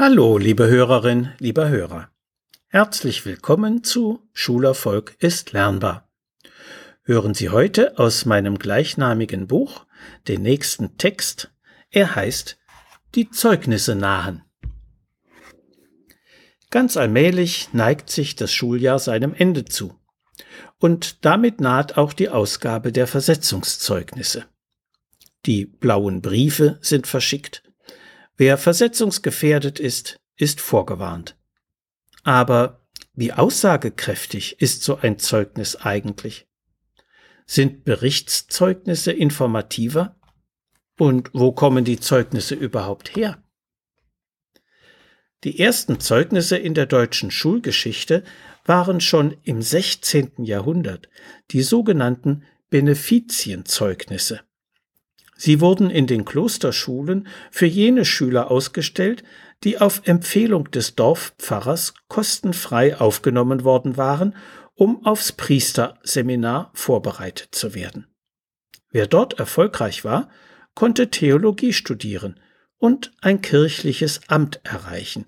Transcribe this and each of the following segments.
Hallo, liebe Hörerin, lieber Hörer. Herzlich willkommen zu Schulerfolg ist lernbar. Hören Sie heute aus meinem gleichnamigen Buch den nächsten Text. Er heißt Die Zeugnisse nahen. Ganz allmählich neigt sich das Schuljahr seinem Ende zu. Und damit naht auch die Ausgabe der Versetzungszeugnisse. Die blauen Briefe sind verschickt, Wer versetzungsgefährdet ist, ist vorgewarnt. Aber wie aussagekräftig ist so ein Zeugnis eigentlich? Sind Berichtszeugnisse informativer? Und wo kommen die Zeugnisse überhaupt her? Die ersten Zeugnisse in der deutschen Schulgeschichte waren schon im 16. Jahrhundert die sogenannten Benefizienzeugnisse. Sie wurden in den Klosterschulen für jene Schüler ausgestellt, die auf Empfehlung des Dorfpfarrers kostenfrei aufgenommen worden waren, um aufs Priesterseminar vorbereitet zu werden. Wer dort erfolgreich war, konnte Theologie studieren und ein kirchliches Amt erreichen,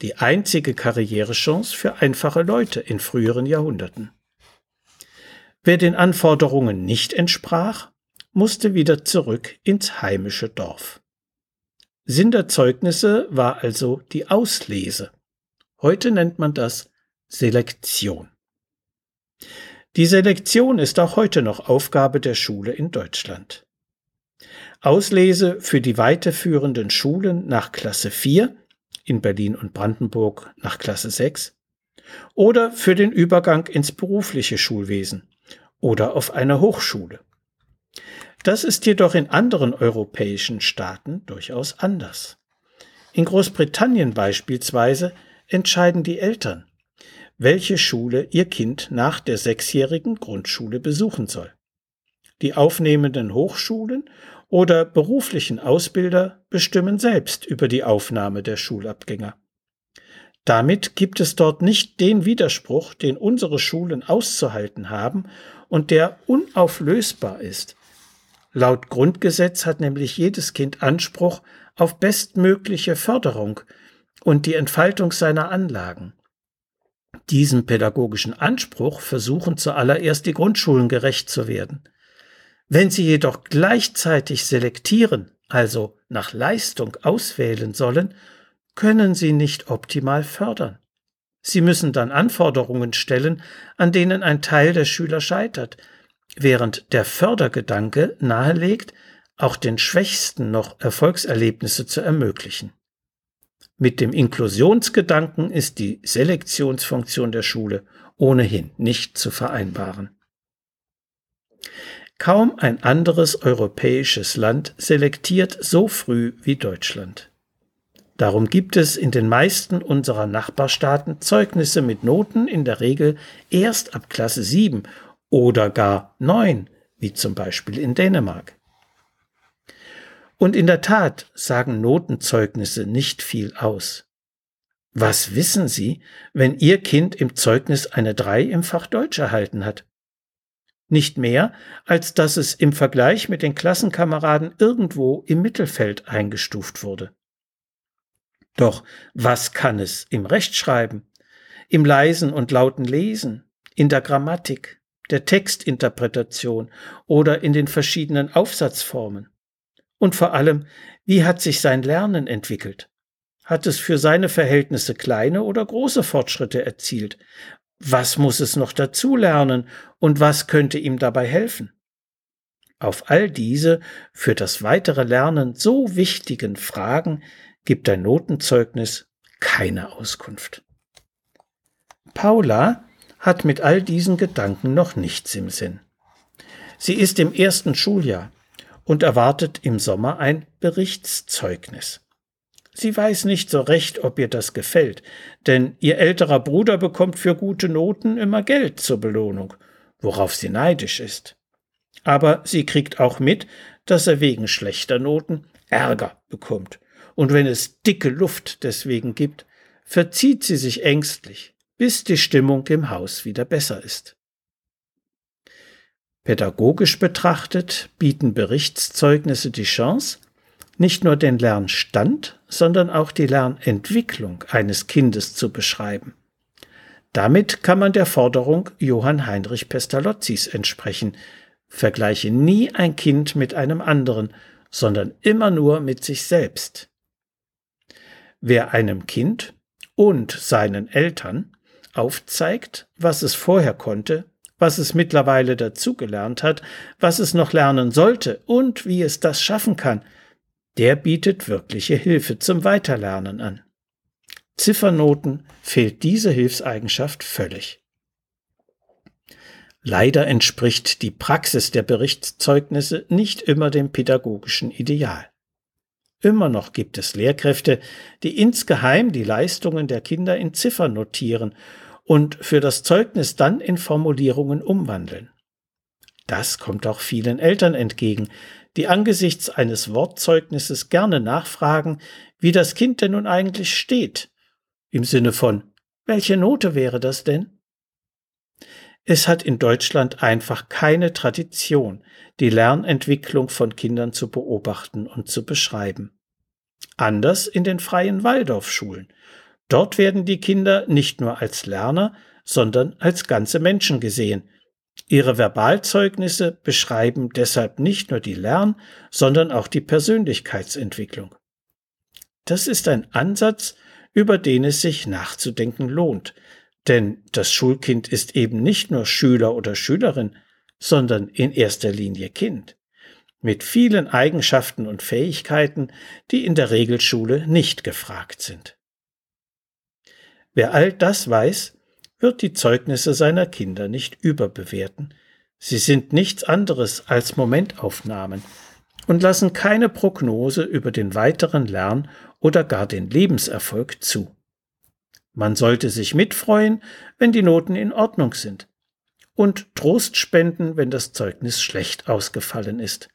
die einzige Karrierechance für einfache Leute in früheren Jahrhunderten. Wer den Anforderungen nicht entsprach, musste wieder zurück ins heimische Dorf. Sinn der Zeugnisse war also die Auslese. Heute nennt man das Selektion. Die Selektion ist auch heute noch Aufgabe der Schule in Deutschland. Auslese für die weiterführenden Schulen nach Klasse 4, in Berlin und Brandenburg nach Klasse 6, oder für den Übergang ins berufliche Schulwesen oder auf einer Hochschule. Das ist jedoch in anderen europäischen Staaten durchaus anders. In Großbritannien beispielsweise entscheiden die Eltern, welche Schule ihr Kind nach der sechsjährigen Grundschule besuchen soll. Die aufnehmenden Hochschulen oder beruflichen Ausbilder bestimmen selbst über die Aufnahme der Schulabgänger. Damit gibt es dort nicht den Widerspruch, den unsere Schulen auszuhalten haben und der unauflösbar ist, Laut Grundgesetz hat nämlich jedes Kind Anspruch auf bestmögliche Förderung und die Entfaltung seiner Anlagen. Diesem pädagogischen Anspruch versuchen zuallererst die Grundschulen gerecht zu werden. Wenn sie jedoch gleichzeitig selektieren, also nach Leistung auswählen sollen, können sie nicht optimal fördern. Sie müssen dann Anforderungen stellen, an denen ein Teil der Schüler scheitert, während der Fördergedanke nahelegt, auch den Schwächsten noch Erfolgserlebnisse zu ermöglichen. Mit dem Inklusionsgedanken ist die Selektionsfunktion der Schule ohnehin nicht zu vereinbaren. Kaum ein anderes europäisches Land selektiert so früh wie Deutschland. Darum gibt es in den meisten unserer Nachbarstaaten Zeugnisse mit Noten in der Regel erst ab Klasse 7 oder gar neun, wie zum Beispiel in Dänemark. Und in der Tat sagen Notenzeugnisse nicht viel aus. Was wissen Sie, wenn Ihr Kind im Zeugnis eine drei im Fach Deutsch erhalten hat? Nicht mehr, als dass es im Vergleich mit den Klassenkameraden irgendwo im Mittelfeld eingestuft wurde. Doch was kann es im Rechtschreiben, im leisen und lauten Lesen, in der Grammatik, der Textinterpretation oder in den verschiedenen Aufsatzformen? Und vor allem, wie hat sich sein Lernen entwickelt? Hat es für seine Verhältnisse kleine oder große Fortschritte erzielt? Was muss es noch dazu lernen und was könnte ihm dabei helfen? Auf all diese für das weitere Lernen so wichtigen Fragen gibt ein Notenzeugnis keine Auskunft. Paula hat mit all diesen Gedanken noch nichts im Sinn. Sie ist im ersten Schuljahr und erwartet im Sommer ein Berichtszeugnis. Sie weiß nicht so recht, ob ihr das gefällt, denn ihr älterer Bruder bekommt für gute Noten immer Geld zur Belohnung, worauf sie neidisch ist. Aber sie kriegt auch mit, dass er wegen schlechter Noten Ärger bekommt, und wenn es dicke Luft deswegen gibt, verzieht sie sich ängstlich, bis die Stimmung im Haus wieder besser ist. Pädagogisch betrachtet bieten Berichtszeugnisse die Chance, nicht nur den Lernstand, sondern auch die Lernentwicklung eines Kindes zu beschreiben. Damit kann man der Forderung Johann Heinrich Pestalozzis entsprechen, vergleiche nie ein Kind mit einem anderen, sondern immer nur mit sich selbst. Wer einem Kind und seinen Eltern aufzeigt, was es vorher konnte, was es mittlerweile dazugelernt hat, was es noch lernen sollte und wie es das schaffen kann, der bietet wirkliche Hilfe zum Weiterlernen an. Ziffernoten fehlt diese Hilfseigenschaft völlig. Leider entspricht die Praxis der Berichtszeugnisse nicht immer dem pädagogischen Ideal. Immer noch gibt es Lehrkräfte, die insgeheim die Leistungen der Kinder in Ziffern notieren und für das Zeugnis dann in Formulierungen umwandeln. Das kommt auch vielen Eltern entgegen, die angesichts eines Wortzeugnisses gerne nachfragen, wie das Kind denn nun eigentlich steht, im Sinne von welche Note wäre das denn? Es hat in Deutschland einfach keine Tradition, die Lernentwicklung von Kindern zu beobachten und zu beschreiben. Anders in den freien Waldorfschulen. Dort werden die Kinder nicht nur als Lerner, sondern als ganze Menschen gesehen. Ihre Verbalzeugnisse beschreiben deshalb nicht nur die Lern-, sondern auch die Persönlichkeitsentwicklung. Das ist ein Ansatz, über den es sich nachzudenken lohnt, denn das Schulkind ist eben nicht nur Schüler oder Schülerin, sondern in erster Linie Kind, mit vielen Eigenschaften und Fähigkeiten, die in der Regelschule nicht gefragt sind. Wer all das weiß, wird die Zeugnisse seiner Kinder nicht überbewerten. Sie sind nichts anderes als Momentaufnahmen und lassen keine Prognose über den weiteren Lern- oder gar den Lebenserfolg zu. Man sollte sich mitfreuen, wenn die Noten in Ordnung sind und Trost spenden, wenn das Zeugnis schlecht ausgefallen ist.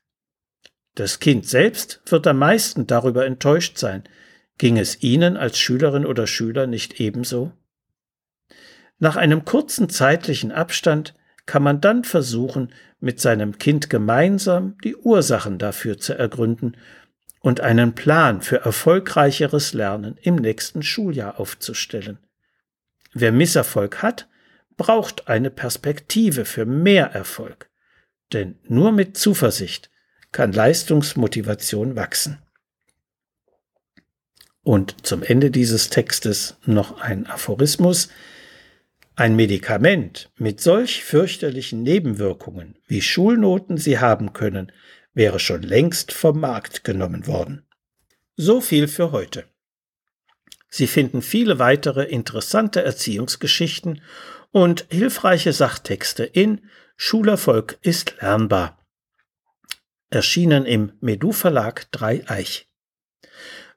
Das Kind selbst wird am meisten darüber enttäuscht sein. Ging es Ihnen als Schülerin oder Schüler nicht ebenso? Nach einem kurzen zeitlichen Abstand kann man dann versuchen, mit seinem Kind gemeinsam die Ursachen dafür zu ergründen und einen Plan für erfolgreicheres Lernen im nächsten Schuljahr aufzustellen. Wer Misserfolg hat, braucht eine Perspektive für mehr Erfolg, denn nur mit Zuversicht kann Leistungsmotivation wachsen. Und zum Ende dieses Textes noch ein Aphorismus. Ein Medikament mit solch fürchterlichen Nebenwirkungen, wie Schulnoten sie haben können, wäre schon längst vom Markt genommen worden. So viel für heute. Sie finden viele weitere interessante Erziehungsgeschichten und hilfreiche Sachtexte in Schulerfolg ist lernbar. Erschienen im Medu Verlag Dreieich.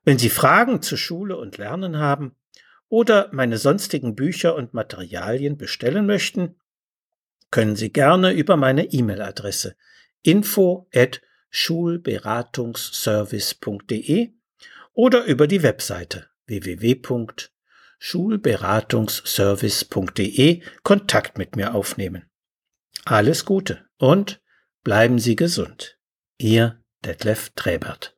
Wenn Sie Fragen zu Schule und Lernen haben oder meine sonstigen Bücher und Materialien bestellen möchten, können Sie gerne über meine E-Mail-Adresse info at schulberatungsservice.de oder über die Webseite www.schulberatungsservice.de Kontakt mit mir aufnehmen. Alles Gute und bleiben Sie gesund. Ihr Detlef Träbert.